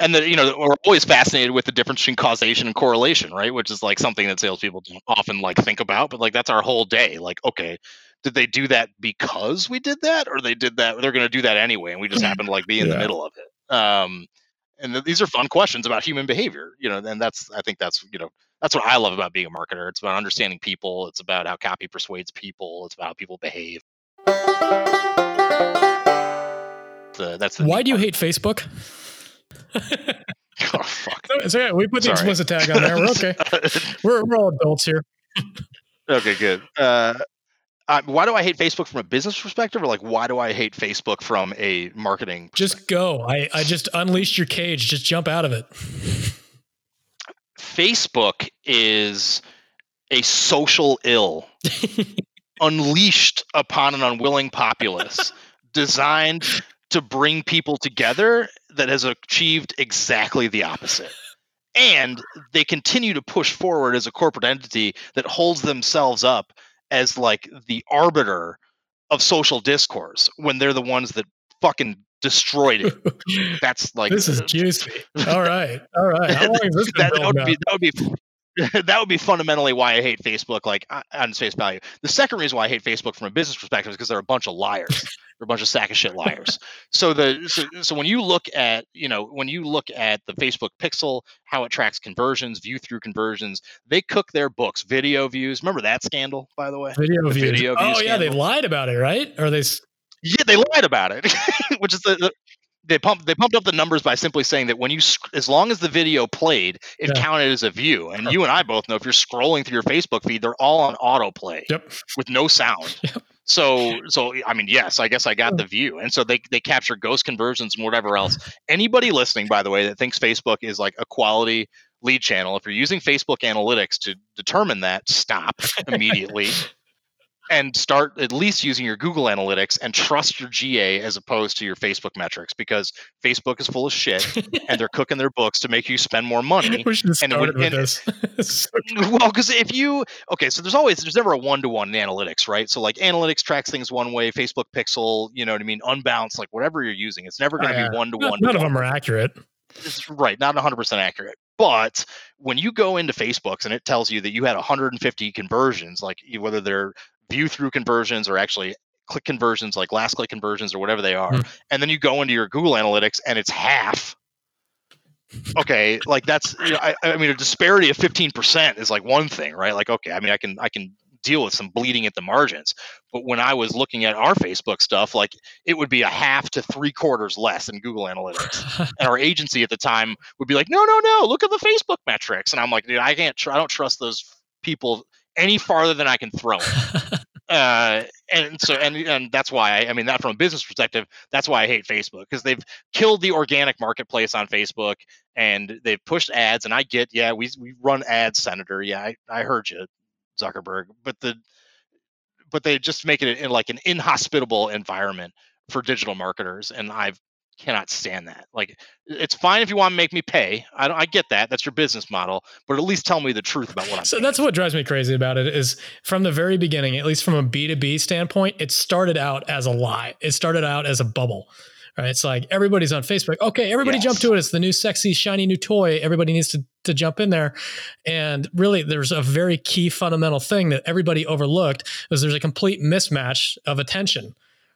And the, you know, we're always fascinated with the difference between causation and correlation, right? Which is like something that salespeople don't often like think about, but like that's our whole day. Like, okay, did they do that because we did that, or they did that? They're going to do that anyway, and we just happen to like be in yeah. the middle of it. Um, and th- these are fun questions about human behavior, you know. And that's, I think that's, you know, that's what I love about being a marketer. It's about understanding people. It's about how copy persuades people. It's about how people behave the that's the why do you hate Facebook? oh fuck! (laughs) It's okay. We put the Sorry. explicit tag on there. We're okay. (laughs) we're we're all adults here. okay, good. Uh, uh, why do I hate Facebook from a business perspective, or like why do I hate Facebook from a marketing? Just go. I I just unleashed your cage. Just jump out of it. Facebook is a social ill (laughs) unleashed upon an unwilling populace, designed to bring people together that has achieved exactly the opposite. And they continue to push forward as a corporate entity that holds themselves up as like the arbiter of social discourse when they're the ones that fucking destroyed it. (laughs) That's like this is uh, juicy. (laughs) All right, all right. How long is this? that, that, would be, that would be (laughs) that would be fundamentally why I hate Facebook, like uh, on face value. The second reason why I hate Facebook from a business perspective is because they're a bunch of liars. they're a bunch of sack of shit liars. (laughs) so the so, so when you look at you know when you look at the Facebook Pixel, how it tracks conversions, view through conversions, they cook their books, video views. Remember that scandal, by the way? Video the views. Video oh yeah, they lied about it, right? Or they? Yeah, they lied about it, (laughs) which is the, the they pumped they pumped up the numbers by simply saying that when you as long as the video played it yeah. counted as a view. And you and i both know if you're scrolling through your facebook feed they're all on autoplay yep. with no sound. (laughs) Yep. so so i mean yes i guess i got the view. And so they they capture ghost conversions and whatever else. Anybody listening by the way that thinks facebook is like a quality lead channel if you're using facebook analytics to determine that stop (laughs) immediately and start at least using your Google Analytics and trust your GA as opposed to your Facebook metrics because Facebook is full of shit (laughs) and they're cooking their books to make you spend more money. We should have started and, with and, this. (laughs) (laughs) well, because if you okay, so there's always there's never a one to one in analytics, right? So like analytics tracks things one way, Facebook Pixel, you know what I mean, unbounce, like whatever you're using, it's never oh, going to be one to one. None of them are accurate. It's right, not 100% accurate. But when you go into Facebook's and it tells you that you had 150 conversions, like whether they're view through conversions or actually click conversions like last click conversions or whatever they are mm. and then you go into your google analytics and it's half okay like that's you know, I, I, mean a disparity of 15% is like one thing right like okay i mean i can i can deal with some bleeding at the margins but when i was looking at our facebook stuff like it would be a half to three quarters less in google analytics (laughs) and our agency at the time would be like no no no look at the facebook metrics and i'm like dude i can't tr- i don't trust those people any farther than I can throw it. (laughs) uh, and so and and that's why I, I, mean that from a business perspective, that's why I hate Facebook because they've killed the organic marketplace on Facebook and they've pushed ads. And I get, yeah, we we run ads, Senator. Yeah, I, I heard you, Zuckerberg. But the but they just make it in like an inhospitable environment for digital marketers, and I've cannot stand that. Like, it's fine if you want to make me pay. I, I get that. That's your business model. But at least tell me the truth about what I'm. So that's what drives me crazy about it. Is from the very beginning, at least from a B two B standpoint, it started out as a lie. It started out as a bubble. Right? It's like everybody's on Facebook. Okay, everybody yes. jump to it. It's the new sexy, shiny new toy. Everybody needs to, to jump in there. And really, there's a very key fundamental thing that everybody overlooked is there's a complete mismatch of attention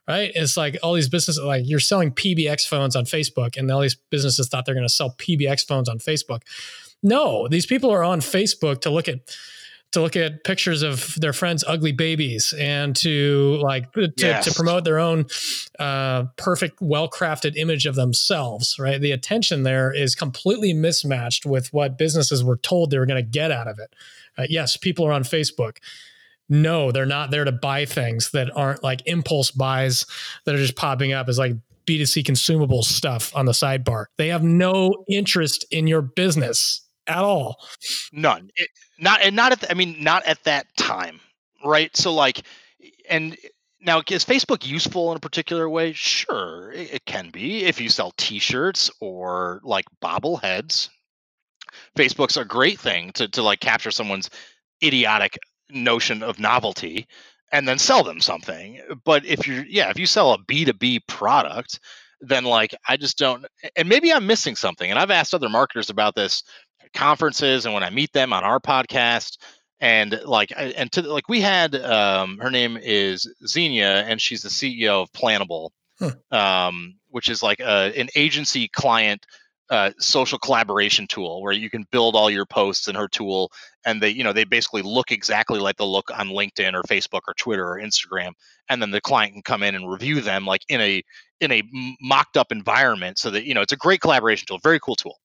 right? It's like all these businesses, like you're selling PBX phones on Facebook, and all these businesses thought they're going to sell PBX phones on Facebook. No, these people are on Facebook to look at to look at pictures of their friends' ugly babies and to like to, yes. to promote their own uh, perfect, well crafted image of themselves. Right, the attention there is completely mismatched with what businesses were told they were going to get out of it. Uh, yes, people are on Facebook no, they're not there to buy things that aren't like impulse buys that are just popping up as like B2C consumable stuff on the sidebar. They have no interest in your business at all. None. It, not and not at. The, I mean, not at that time, right? So like, and now is Facebook useful in a particular way? Sure, it, it can be if you sell T-shirts or like bobbleheads. Facebook's a great thing to to like capture someone's idiotic notion of novelty and then sell them something. But if you're yeah, if you sell a B2B product, then like I just don't and maybe I'm missing something. And I've asked other marketers about this at conferences and when I meet them on our podcast and like and to like we had um her name is Xenia and she's the CEO of Planable. Huh. Um, which is like a, an agency client uh, social collaboration tool where you can build all your posts in her tool and they you know they basically look exactly like the look on linkedin or facebook or twitter or instagram and then the client can come in and review them like in a in a mocked up environment so that you know it's a great collaboration tool very cool tool.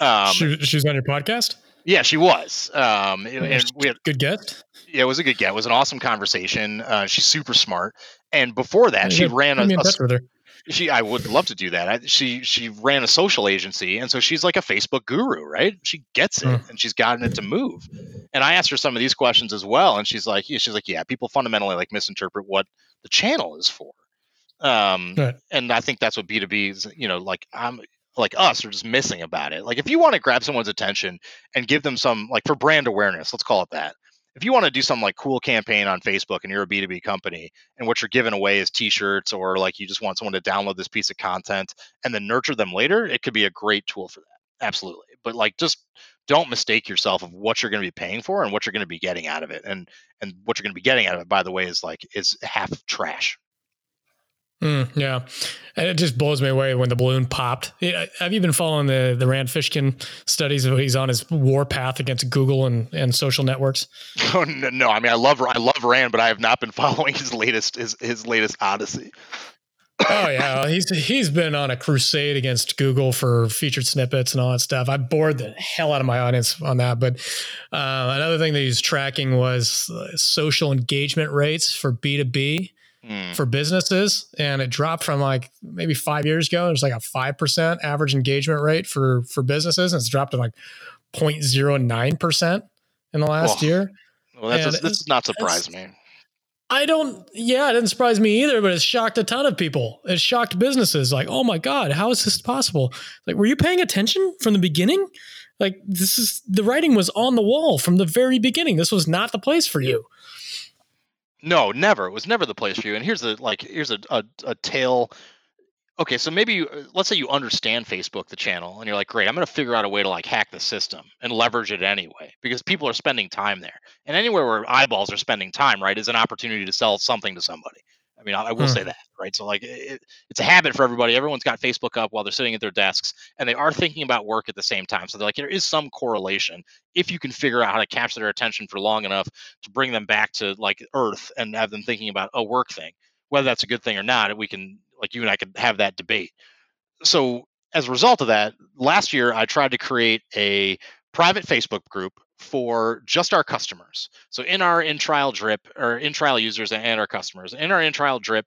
Um, she, she's on your podcast? Yeah she was um and we had good guest. Yeah it was a good get it was an awesome conversation uh, she's super smart and before that yeah, she ran a, a she I would love to do that. I, she she ran a social agency, and so she's like a Facebook guru, right? She gets it, mm. and she's gotten it to move. And I asked her some of these questions as well, and she's like, she's like, yeah, people fundamentally like misinterpret what the channel is for. Um, right. and I think that's what B two B is. You know, like I'm like us are just missing about it. Like if you want to grab someone's attention and give them some like for brand awareness, let's call it that if you want to do some like cool campaign on Facebook and you're a B2B company and what you're giving away is t-shirts or like you just want someone to download this piece of content and then nurture them later, it could be a great tool for that. Absolutely. But like just don't mistake yourself of what you're going to be paying for and what you're going to be getting out of it. And and what you're going to be getting out of it by the way is like is half trash. Mm, yeah, and it just blows me away when the balloon popped. Have you been following the the Rand Fishkin studies? Of he's on his war path against Google and, and social networks. (laughs) Oh no, no, I mean I love I love Rand, but I have not been (laughs) following his latest his his latest odyssey. oh yeah, he's he's been on a crusade against Google for featured snippets and all that stuff. I bored the hell out of my audience on that. But uh, another thing that he's tracking was uh, social engagement rates for B two B mm. for businesses. And it dropped from like maybe five years ago. There's like a 5% average engagement rate for, for businesses. And it's dropped to like 0.09% in the last year. Well, that's this does not surprise me. I don't, yeah, it didn't surprise me either, but it shocked a ton of people. It shocked businesses like, oh my God, how is this possible? Like, were you paying attention from the beginning? Like, this is the writing was on the wall from the very beginning. This was not the place for you. No, never. It was never the place for you. And here's a like here's a a, a tale. Okay, so maybe you, uh, let's say you understand Facebook, the channel, and you're like, great, I'm going to figure out a way to like hack the system and leverage it anyway because people are spending time there. And anywhere where eyeballs are spending time, right, is an opportunity to sell something to somebody. I mean, I, I will hmm. say that, right? So like, it, it's a habit for everybody. Everyone's got Facebook up while they're sitting at their desks, and they are thinking about work at the same time. So they're like, there is some correlation if you can figure out how to capture their attention for long enough to bring them back to like Earth and have them thinking about a work thing. Whether that's a good thing or not, we can like you and I could have that debate. So as a result of that, last year I tried to create a private Facebook group for just our customers. So in our in trial drip or in trial users and our customers, in our in trial drip,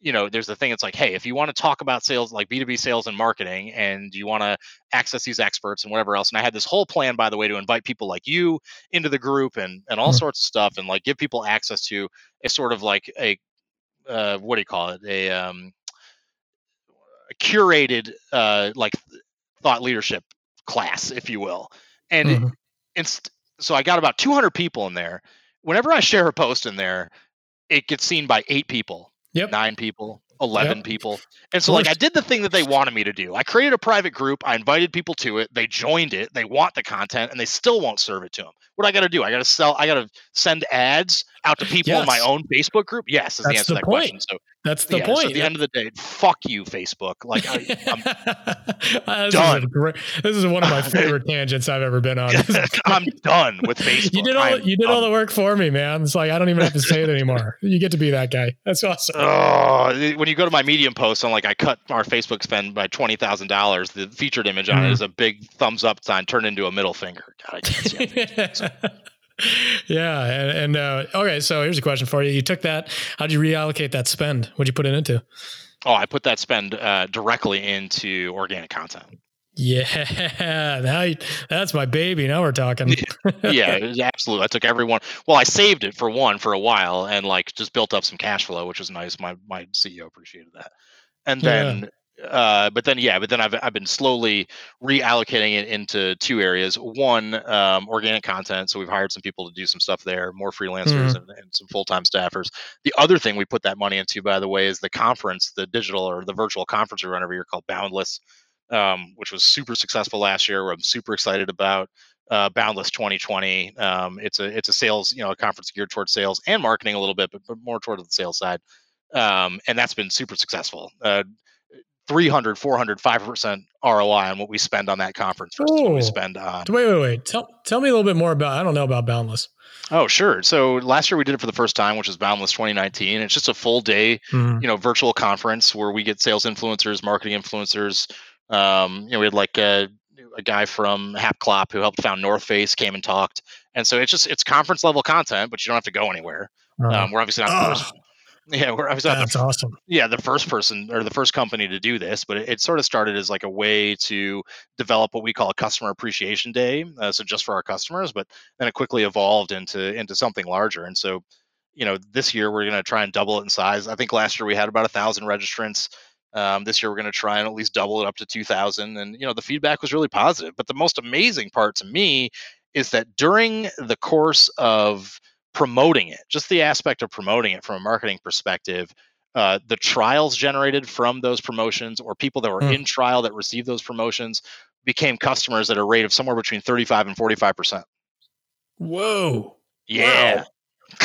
you know, there's the thing it's like, hey, if you want to talk about sales, like B2B sales and marketing, and you want to access these experts and whatever else. And I had this whole plan, by the way, to invite people like you into the group and and all mm-hmm. sorts of stuff and like give people access to a sort of like a uh, what do you call it? A um a curated uh like thought leadership class, if you will. And mm-hmm inst- so I got about 200 people in there. Whenever I share a post in there, it gets seen by eight people, yep. nine people, 11 yep. people. And so, like, I did the thing that they wanted me to do. I created a private group. I invited people to it. They joined it. They want the content and they still won't serve it to them. What I got to do? I got to sell, I got to send ads out to people yes. in my own Facebook group. Yes, is That's the answer to that point. question. So that's the yeah, point. So at the end of the day, fuck you, Facebook. Like I, am (laughs) uh, done. Is great, this is one of my (laughs) favorite tangents I've ever been on. (laughs) I'm done with Facebook. You did all you did all the work for me, man. It's like I don't even have to say it anymore. You get to be that guy. That's awesome. Oh, when you go to my Medium post, I'm like, I cut our Facebook spend by twenty thousand dollars. The featured image on mm-hmm. it is a big thumbs up sign turned into a middle finger. God, I (laughs) yeah, and, and uh, okay, so here's a question for you. You took that. How'd you reallocate that spend? What'd you put it into? Oh, I put that spend uh, directly into organic content. Yeah, (laughs) now you, that's my baby. Now we're talking. yeah, absolutely. I took everyone. Well, I saved it for one for a while and like just built up some cash flow, which was nice. My my CEO appreciated that. And then uh, but then yeah, but then I've I've been slowly reallocating it into two areas. One, um, organic content. So we've hired some people to do some stuff there, more freelancers Mhm. and, and some full time staffers. The other thing we put that money into, by the way, is the conference, the digital or the virtual conference we run every year called Boundless, um, which was super successful last year. I'm super excited about. Uh, Boundless 2020. Um, it's a it's a sales you know a conference geared towards sales and marketing a little bit, but, but more towards the sales side. Um, and that's been super successful. Uh, 300 400 5% roi on what we spend on that conference versus what Oh. we spend on Wait, wait, wait. Tell tell me a little bit more about. I don't know about Boundless. oh sure so last year we did it for the first time which is boundless 2019 it's just a full day Mhm. you know virtual conference where we get sales influencers marketing influencers um, you know we had like a, a guy from hapclop who helped found north face came and talked and so it's just it's conference level content but you don't have to go anywhere Uh, um, we're obviously not yeah we're obviously not the that's awesome. yeah the first person or the first company to do this but it, it sort of started as like a way to develop what we call a customer appreciation day uh, so just for our customers but then it quickly evolved into into something larger and so you know this year we're going to try and double it in size i think last year we had about a thousand registrants um, this year we're going to try and at least double it up to 2000 and you know the feedback was really positive but the most amazing part to me is that during the course of promoting it just the aspect of promoting it from a marketing perspective uh, the trials generated from those promotions or people that were Hmm. in trial that received those promotions became customers at a rate of somewhere between 35 and 45 percent Whoa, yeah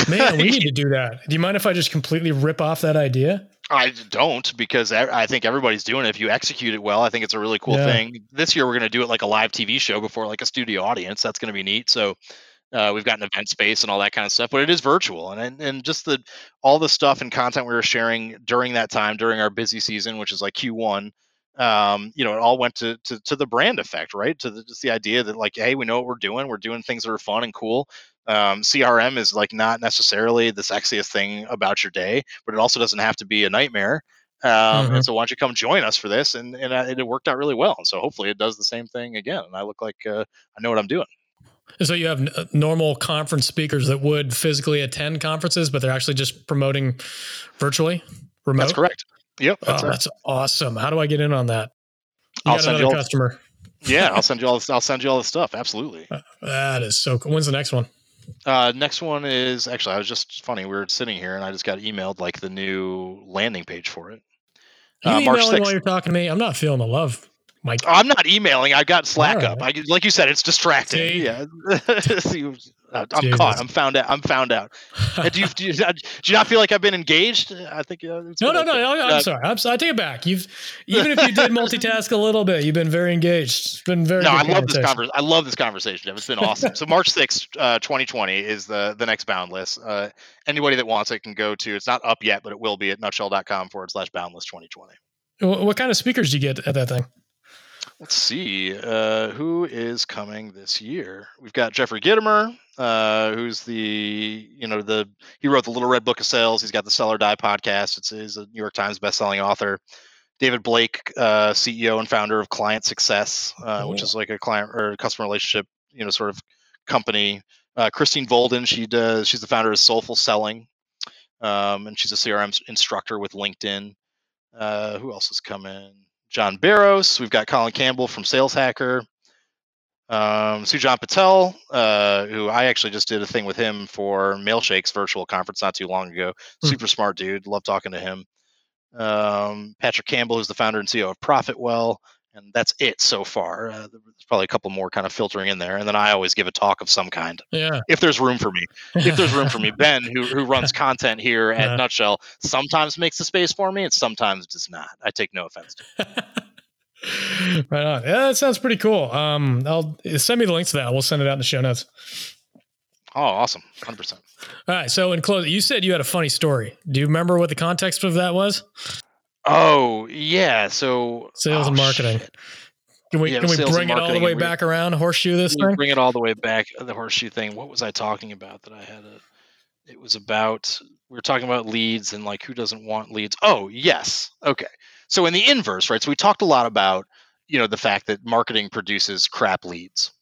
man, we need to (laughs) do that. Do you mind if I just completely rip off that idea? I don't because I think everybody's doing it. If you execute it well, I think it's a really cool Yeah. thing. This year we're going to do it like a live TV show before like a studio audience. That's going to be neat. So uh, we've got an event space and all that kind of stuff, but it is virtual and and, and just the all the stuff and content we were sharing during that time during our busy season, which is like Q1. Um, you know, it all went to, to to the brand effect, right? To the, just the idea that like, hey, we know what we're doing. We're doing things that are fun and cool. Um, CRM is like not necessarily the sexiest thing about your day, but it also doesn't have to be a nightmare. Um, Mhm. And so why don't you come join us for this? And and uh, it worked out really well. And so hopefully it does the same thing again. And I look like uh, I know what I'm doing. And so you have n- uh, normal conference speakers that would physically attend conferences, but they're actually just promoting virtually, remote. That's correct. Yep. Oh, That's it. that's awesome. How do I get in on that? You I'll send you all- customer. Yeah, I'll (laughs) send you all. This, I'll send you all the stuff. Absolutely. That is so cool. When's the next one? Uh, next one is actually I was just funny. We were sitting here and I just got emailed like the new landing page for it. You Uh, emailing 6th. while you're talking to me? I'm not feeling the love, Mike. I'm not emailing. I've got Slack All up. I, like you said, it's distracting. See? Yeah. (laughs) See, uh, (laughs) I'm Jesus. caught. I'm found out. I'm found out. Uh, do, you, do, you, do you not feel like I've been engaged? I think. Uh, no, no, no. no, I'm Uh, sorry. I'm sorry. I take it back. You've even if you did (laughs) multitask a little bit, you've been very engaged. It's been very. no, I love this conversation. conversation. I love this conversation, Jeff. It's been awesome. so March sixth, uh, 2020 is the the next Boundless. Uh, anybody that wants it can go to. It's not up yet, but it will be at nutshell.com forward slash Boundless 2020. What kind of speakers do you get at that thing? Let's see uh, who is coming this year. We've got Jeffrey Gitomer, uh, who's the you know the he wrote the Little Red Book of Sales. He's got the Sell or Die podcast. It's he's a New York Times bestselling author. David Blake, uh, CEO and founder of Client Success, uh, which is like a client or customer relationship you know sort of company. Uh, Christine Volden, she does she's the founder of Soulful Selling, um, and she's a CRM instructor with LinkedIn. Uh, who else is coming? John Barrows. We've got Colin Campbell from Sales Hacker. Um, Sujan Patel, uh, who I actually just did a thing with him for Mailshake's virtual conference not too long ago. Hmm. Super smart dude. Love talking to him. Um, Patrick Campbell, who's the founder and CEO of Profitwell. And that's it so far. Uh, there's probably a couple more kind of filtering in there. And then I always give a talk of some kind Yeah. if there's room for me if there's room for me. (laughs) Ben, who who runs content here at Yeah. Nutshell, sometimes makes the space for me and sometimes does not. I take no offense to. it. (laughs) right on. Yeah, that sounds pretty cool. Um, I'll send me the links to that. We'll send it out in the show notes. Oh, awesome, hundred percent. All right. So in close, you said you had a funny story. Do you remember what the context of that was? Oh yeah, so Sales oh, and marketing. shit. Can we Yeah, can we bring it all the way back around? Horseshoe this thing. bring it all the way back uh, the horseshoe thing. What was I talking about that I had a? It was about we were talking about leads and like who doesn't want leads. Oh yes, okay. So in the inverse, right? So we talked a lot about you know the fact that marketing produces crap leads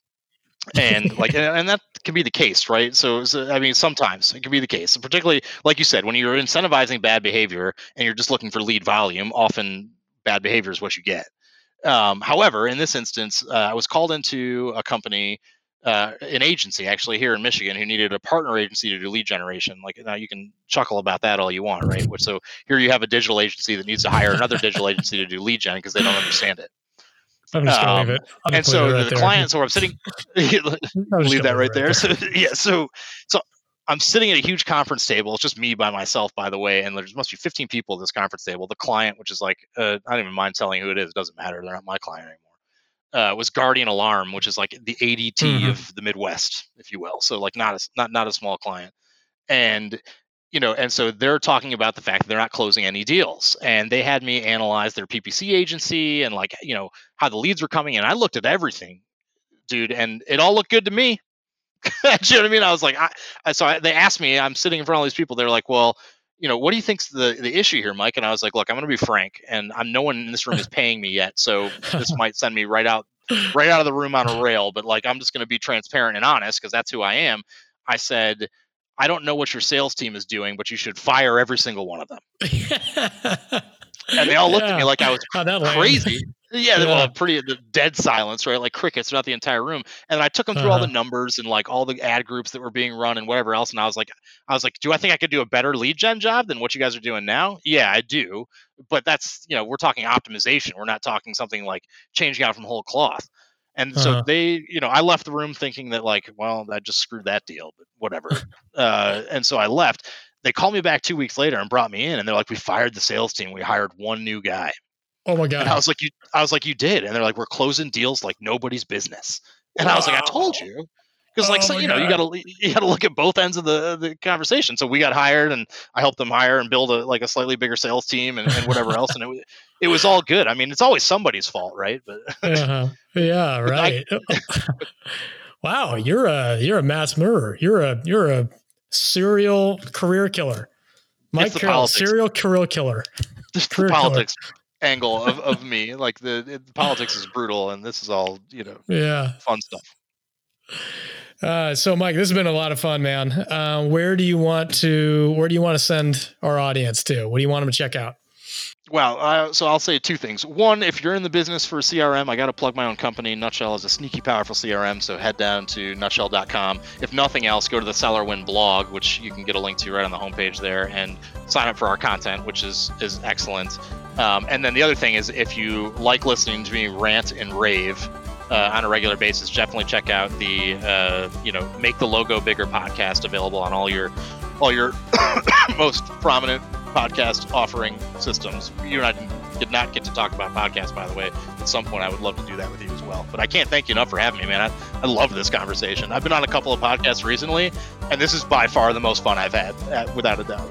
and (laughs) like and that can be the case right? So, so, i mean sometimes it can be the case particularly like you said when you're incentivizing bad behavior and you're just looking for lead volume often bad behavior is what you get. Um, however in this instance uh, i was called into a company uh, an agency actually here in michigan who needed a partner agency to do lead generation. Like now you can chuckle about that all you want right? So here you have a digital agency that needs to hire another digital agency to do lead gen because they don't understand it I'm just gonna um, leave it. I'll and so right the there. client, so I'm sitting, (laughs) (laughs) leave that right there. there. So (laughs) yeah, so so I'm sitting at a huge conference table. It's just me by myself, by the way, and there must be 15 people at this conference table. The client, which is like, uh, I don't even mind telling who it is. It doesn't matter. They're not my client anymore. Uh, was Guardian Alarm, which is like the ADT mm-hmm. of the Midwest, if you will. So like not a not not a small client, and you know, and so they're talking about the fact that they're not closing any deals. And they had me analyze their PPC agency and like, you know, how the leads were coming in. I looked at everything, dude, and it all looked good to me. (laughs) you know what I mean? I was like, I, so I, they asked me, I'm sitting in front of all these people. They're like, well, you know, what do you think's the the issue here, Mike? And I was like, look, I'm going to be frank, and I'm no one in this room is paying me yet, so this (laughs) might send me right out right out of the room on a rail. But like, I'm just going to be transparent and honest because that's who I am. I said, I don't know what your sales team is doing, but you should fire every single one of them. and they all looked yeah. at me like I was crazy. Yeah, yeah. Well, pretty dead silence, right? Like crickets throughout the entire room. And I took them through uh-huh. all the uh-huh. numbers and like all the ad groups that were being run and whatever else. And I was like, I was like, do I think I could do a better lead gen job than what you guys are doing now? Yeah, I do. But that's you know, we're talking optimization. We're not talking something like changing out from whole cloth. And uh-huh. so they, you know, I left the room thinking that like, well, I just screwed that deal, but whatever. (laughs) uh, and so I left. They called me back two weeks later and brought me in, and they're like, we fired the sales team. We hired one new guy. Oh my god! And I was like, you. I was like, you did, and they're like, we're closing deals like nobody's business. And wow. I was like, I told you because like oh so, you know God. you gotta you gotta look at both ends of the the conversation. So we got hired and i helped them hire and build a like a slightly bigger sales team and, and whatever else and it, it was all good. I mean it's always somebody's fault right? But uh-huh. yeah (laughs) right I, (laughs) wow you're a you're a mass murderer. You're a you're a serial career killer. Mike carroll serial career killer. (laughs) Just career politics killer. angle of, of me. Like the, the politics is brutal and this is all you know yeah. fun stuff uh, so, Mike, this has been a lot of fun, man. Uh, where do you want to Where do you want to send our audience to? What do you want them to check out? Well, uh, so I'll say two things. One, if you're in the business for CRM, I got to plug my own company. Nutshell is a sneaky, powerful CRM, so head down to nutshell.com. If nothing else, go to the Sell to Win blog, which you can get a link to right on the homepage there, and sign up for our content, which is is excellent. Um, and then the other thing is, if you like listening to me rant and rave, uh, on a regular basis, definitely check out the uh, you know make the logo bigger podcast available on all your all your (coughs) most prominent podcast offering systems. You and I did not get to talk about podcasts, by the way. At some point, I would love to do that with you as well. But I can't thank you enough for having me, man. I, I love this conversation. I've been on a couple of podcasts recently, and this is by far the most fun I've had, uh, without a doubt.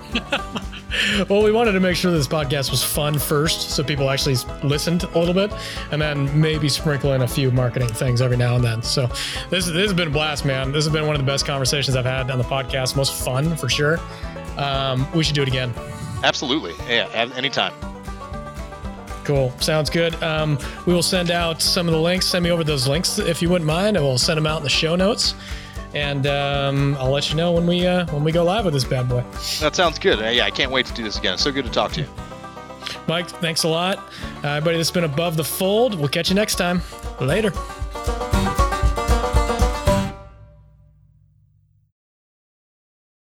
(laughs) well, we wanted to make sure this podcast was fun first, so people actually listened a little bit, and then maybe sprinkle in a few marketing things every now and then. So this this has been a blast, man. This has been one of the best conversations I've had on the podcast, most fun for sure. Um, we should do it again. Absolutely, yeah, anytime. Cool. Sounds good. Um, we will send out some of the links. Send me over those links if you wouldn't mind, and we'll send them out in the show notes and um, I'll let you know when we uh, when we go live with this bad boy. That sounds good. Uh, yeah, I can't wait to do this again. It's so good to talk to you. Mike, thanks a lot. Uh, everybody that's been above the fold, we'll catch you next time. Later.